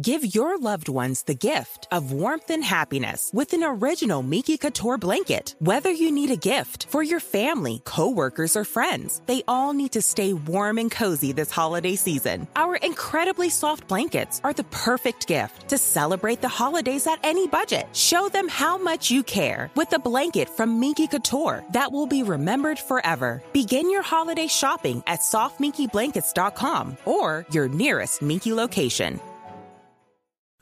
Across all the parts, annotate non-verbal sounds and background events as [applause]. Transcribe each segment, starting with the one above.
Give your loved ones the gift of warmth and happiness with an original Miki Couture blanket. Whether you need a gift for your family, coworkers, or friends, they all need to stay warm and cozy this holiday season. Our incredibly soft blankets are the perfect gift to celebrate the holidays at any budget. Show them how much you care with a blanket from Miki Couture that will be remembered forever. Begin your holiday shopping at softminkyblankets.com or your nearest Minky location.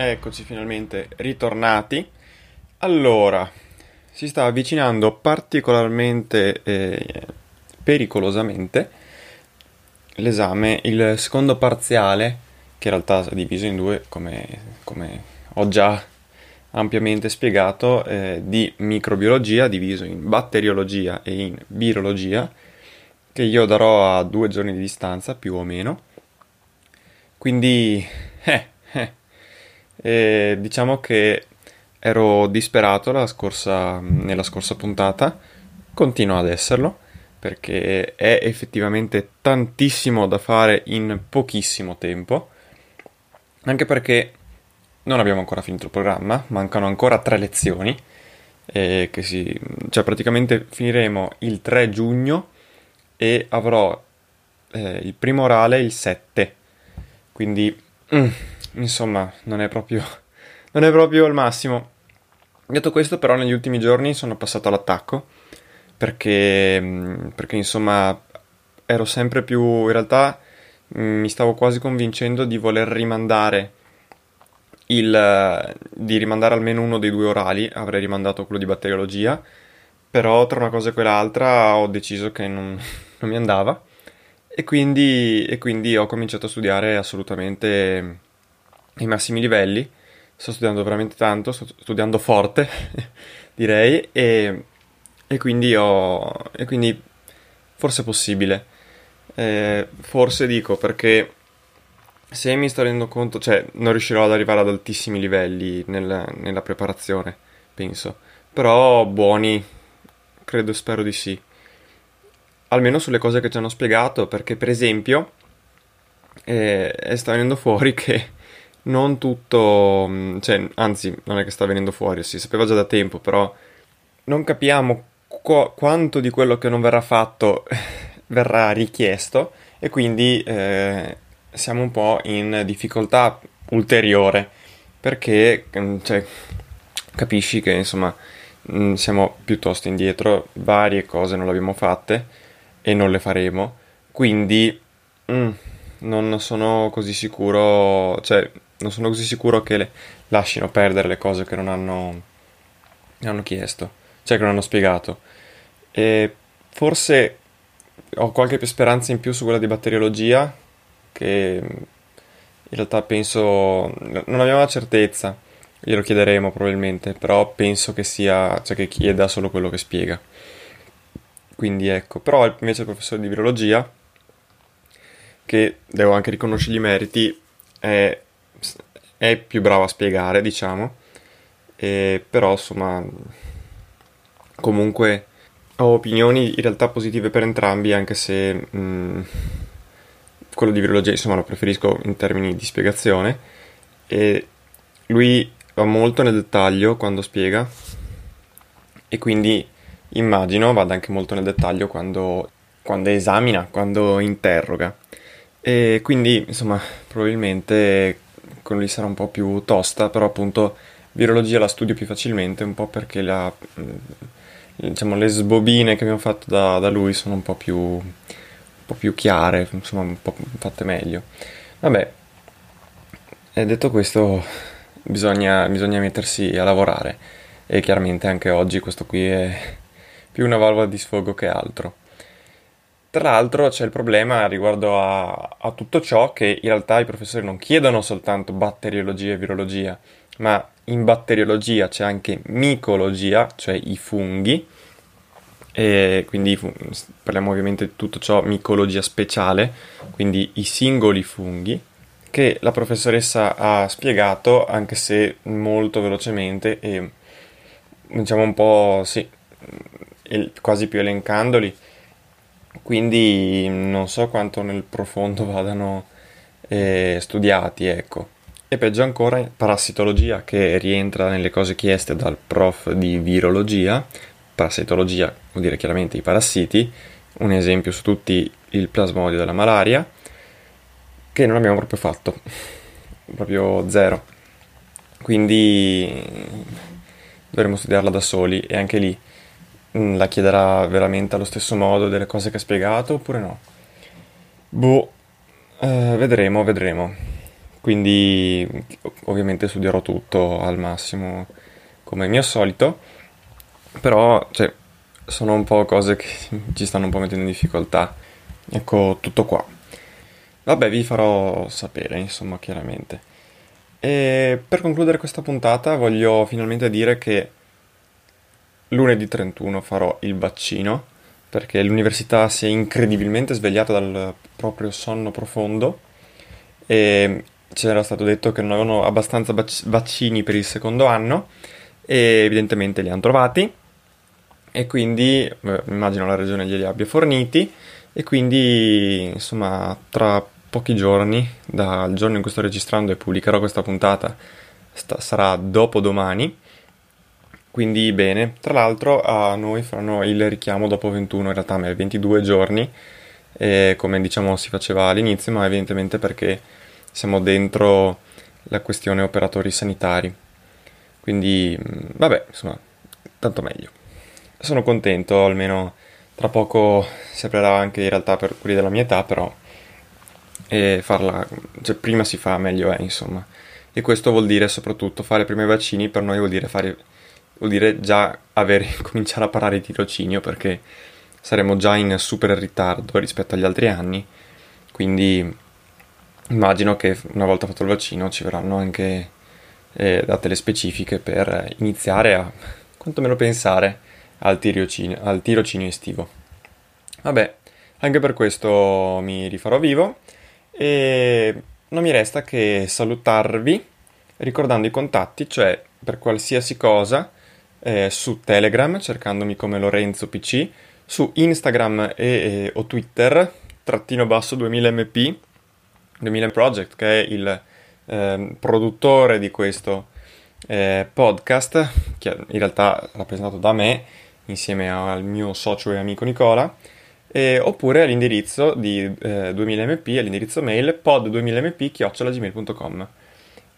eccoci finalmente ritornati. Allora, si sta avvicinando particolarmente eh, pericolosamente l'esame, il secondo parziale, che in realtà è diviso in due, come, come ho già ampiamente spiegato, eh, di microbiologia, diviso in batteriologia e in virologia, che io darò a due giorni di distanza, più o meno. Quindi, eh, eh, diciamo che ero disperato scorsa, nella scorsa puntata, continuo ad esserlo, perché è effettivamente tantissimo da fare in pochissimo tempo, anche perché non abbiamo ancora finito il programma, mancano ancora tre lezioni, eh, si, cioè praticamente finiremo il 3 giugno e avrò eh, il primo orale il 7, quindi mm, insomma non è proprio [laughs] non è proprio il massimo. Detto questo, però, negli ultimi giorni sono passato all'attacco perché, mm, perché insomma, ero sempre più. In realtà mm, mi stavo quasi convincendo di voler rimandare il. di rimandare almeno uno dei due orali. Avrei rimandato quello di batteriologia, però tra una cosa e quell'altra ho deciso che non, [laughs] non mi andava. E quindi, e quindi ho cominciato a studiare assolutamente ai massimi livelli sto studiando veramente tanto, sto studiando forte, [laughs] direi, e, e, quindi ho, e quindi forse è possibile. Eh, forse dico perché se mi sto rendendo conto, cioè non riuscirò ad arrivare ad altissimi livelli nel, nella preparazione, penso, però buoni, credo, spero di sì. Almeno sulle cose che ci hanno spiegato, perché per esempio eh, sta venendo fuori [laughs] che non tutto, mm, cioè, anzi, non è che sta venendo fuori, si sapeva già da tempo, però non capiamo qu- quanto di quello che non verrà fatto [laughs] verrà richiesto e quindi eh, siamo un po' in difficoltà ulteriore perché mm, cioè, capisci che insomma mm, siamo piuttosto indietro, varie cose non le abbiamo fatte e non le faremo, quindi mm, non sono così sicuro, cioè non sono così sicuro che le lasciano perdere le cose che non hanno, hanno chiesto, cioè che non hanno spiegato. E forse ho qualche speranza in più su quella di batteriologia, che in realtà penso, non abbiamo la certezza, glielo chiederemo probabilmente, però penso che sia, cioè che chieda solo quello che spiega. Quindi ecco, però invece il professore di virologia, che devo anche riconoscergli i meriti, è è più bravo a spiegare, diciamo, e, però insomma comunque ho opinioni in realtà positive per entrambi, anche se mh, mm, quello di virologia insomma lo preferisco in termini di spiegazione. E lui va molto nel dettaglio quando spiega. E quindi immagino vada anche molto nel dettaglio quando, quando esamina, quando interroga. E quindi insomma probabilmente con lui sarà un po' più tosta, però appunto virologia la studio più facilmente, un po' perché la, mm, diciamo, le sbobine che abbiamo fatto da, da lui sono un po' più, un po' più chiare, insomma un po' fatte meglio. Vabbè, e detto questo, bisogna, bisogna mettersi a lavorare e chiaramente anche oggi questo qui è più una valvola di sfogo che altro. Tra l'altro c'è il problema riguardo a, a, tutto ciò che in realtà i professori non chiedono soltanto batteriologia e virologia, ma in batteriologia c'è anche micologia, cioè i funghi, e quindi parliamo ovviamente di tutto ciò micologia speciale, quindi i singoli funghi, che la professoressa ha spiegato, anche se molto velocemente e diciamo un po' sì, quasi più elencandoli quindi non so quanto nel profondo vadano eh, studiati, ecco. E peggio ancora, parassitologia, che rientra nelle cose chieste dal prof di virologia. Parassitologia vuol dire chiaramente i parassiti, un esempio su tutti il plasmodio della malaria, che non abbiamo proprio fatto, [laughs] proprio zero. Quindi dovremo studiarla da soli e anche lì Mm, la chiederà veramente allo stesso modo delle cose che ha spiegato oppure no? Boh, eh, vedremo, vedremo. Quindi ovviamente studierò tutto al massimo come mio solito, però cioè, sono un po' cose che [laughs] ci stanno un po' mettendo in difficoltà. Ecco, tutto qua. Vabbè, vi farò sapere, insomma, chiaramente. E per concludere questa puntata voglio finalmente dire che lunedì 31 farò il vaccino perché l'università si è incredibilmente svegliata dal proprio sonno profondo e c'era stato detto che non avevano abbastanza vaccini per il secondo anno e evidentemente li hanno trovati e quindi eh, immagino la regione glieli abbia forniti e quindi insomma tra pochi giorni dal giorno in cui sto registrando e pubblicherò questa puntata sta- sarà dopodomani quindi bene, tra l'altro a noi faranno il richiamo dopo 21, in realtà a me 22 giorni, eh, come diciamo si faceva all'inizio, ma evidentemente perché siamo dentro la questione operatori sanitari. Quindi mm, vabbè, insomma, tanto meglio. Sono contento, almeno tra poco si aprirà anche in realtà per quelli della mia età, però e farla, cioè prima si fa meglio è, insomma. E questo vuol dire soprattutto fare prima i vaccini per noi vuol dire fare vuol dire già avere, [laughs] cominciare a parlare di tirocinio perché saremo già in super ritardo rispetto agli altri anni, quindi immagino che una volta fatto il vaccino ci verranno anche eh, date le specifiche per iniziare a quantomeno pensare al tirocinio, al tirocinio estivo. Vabbè, anche per questo mi rifarò vivo e non mi resta che salutarvi ricordando i contatti, cioè per qualsiasi cosa eh, su Telegram cercandomi come Lorenzo PC, su Instagram e, e, o Twitter trattino basso 2000mp 2000 Project che è il eh, produttore di questo eh, podcast che in realtà rappresentato da me insieme al mio socio e amico Nicola eh, oppure all'indirizzo di eh, 2000mp all'indirizzo mail pod2000mp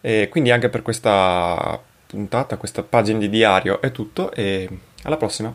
e quindi anche per questa puntata, questa pagina di diario è tutto e alla prossima.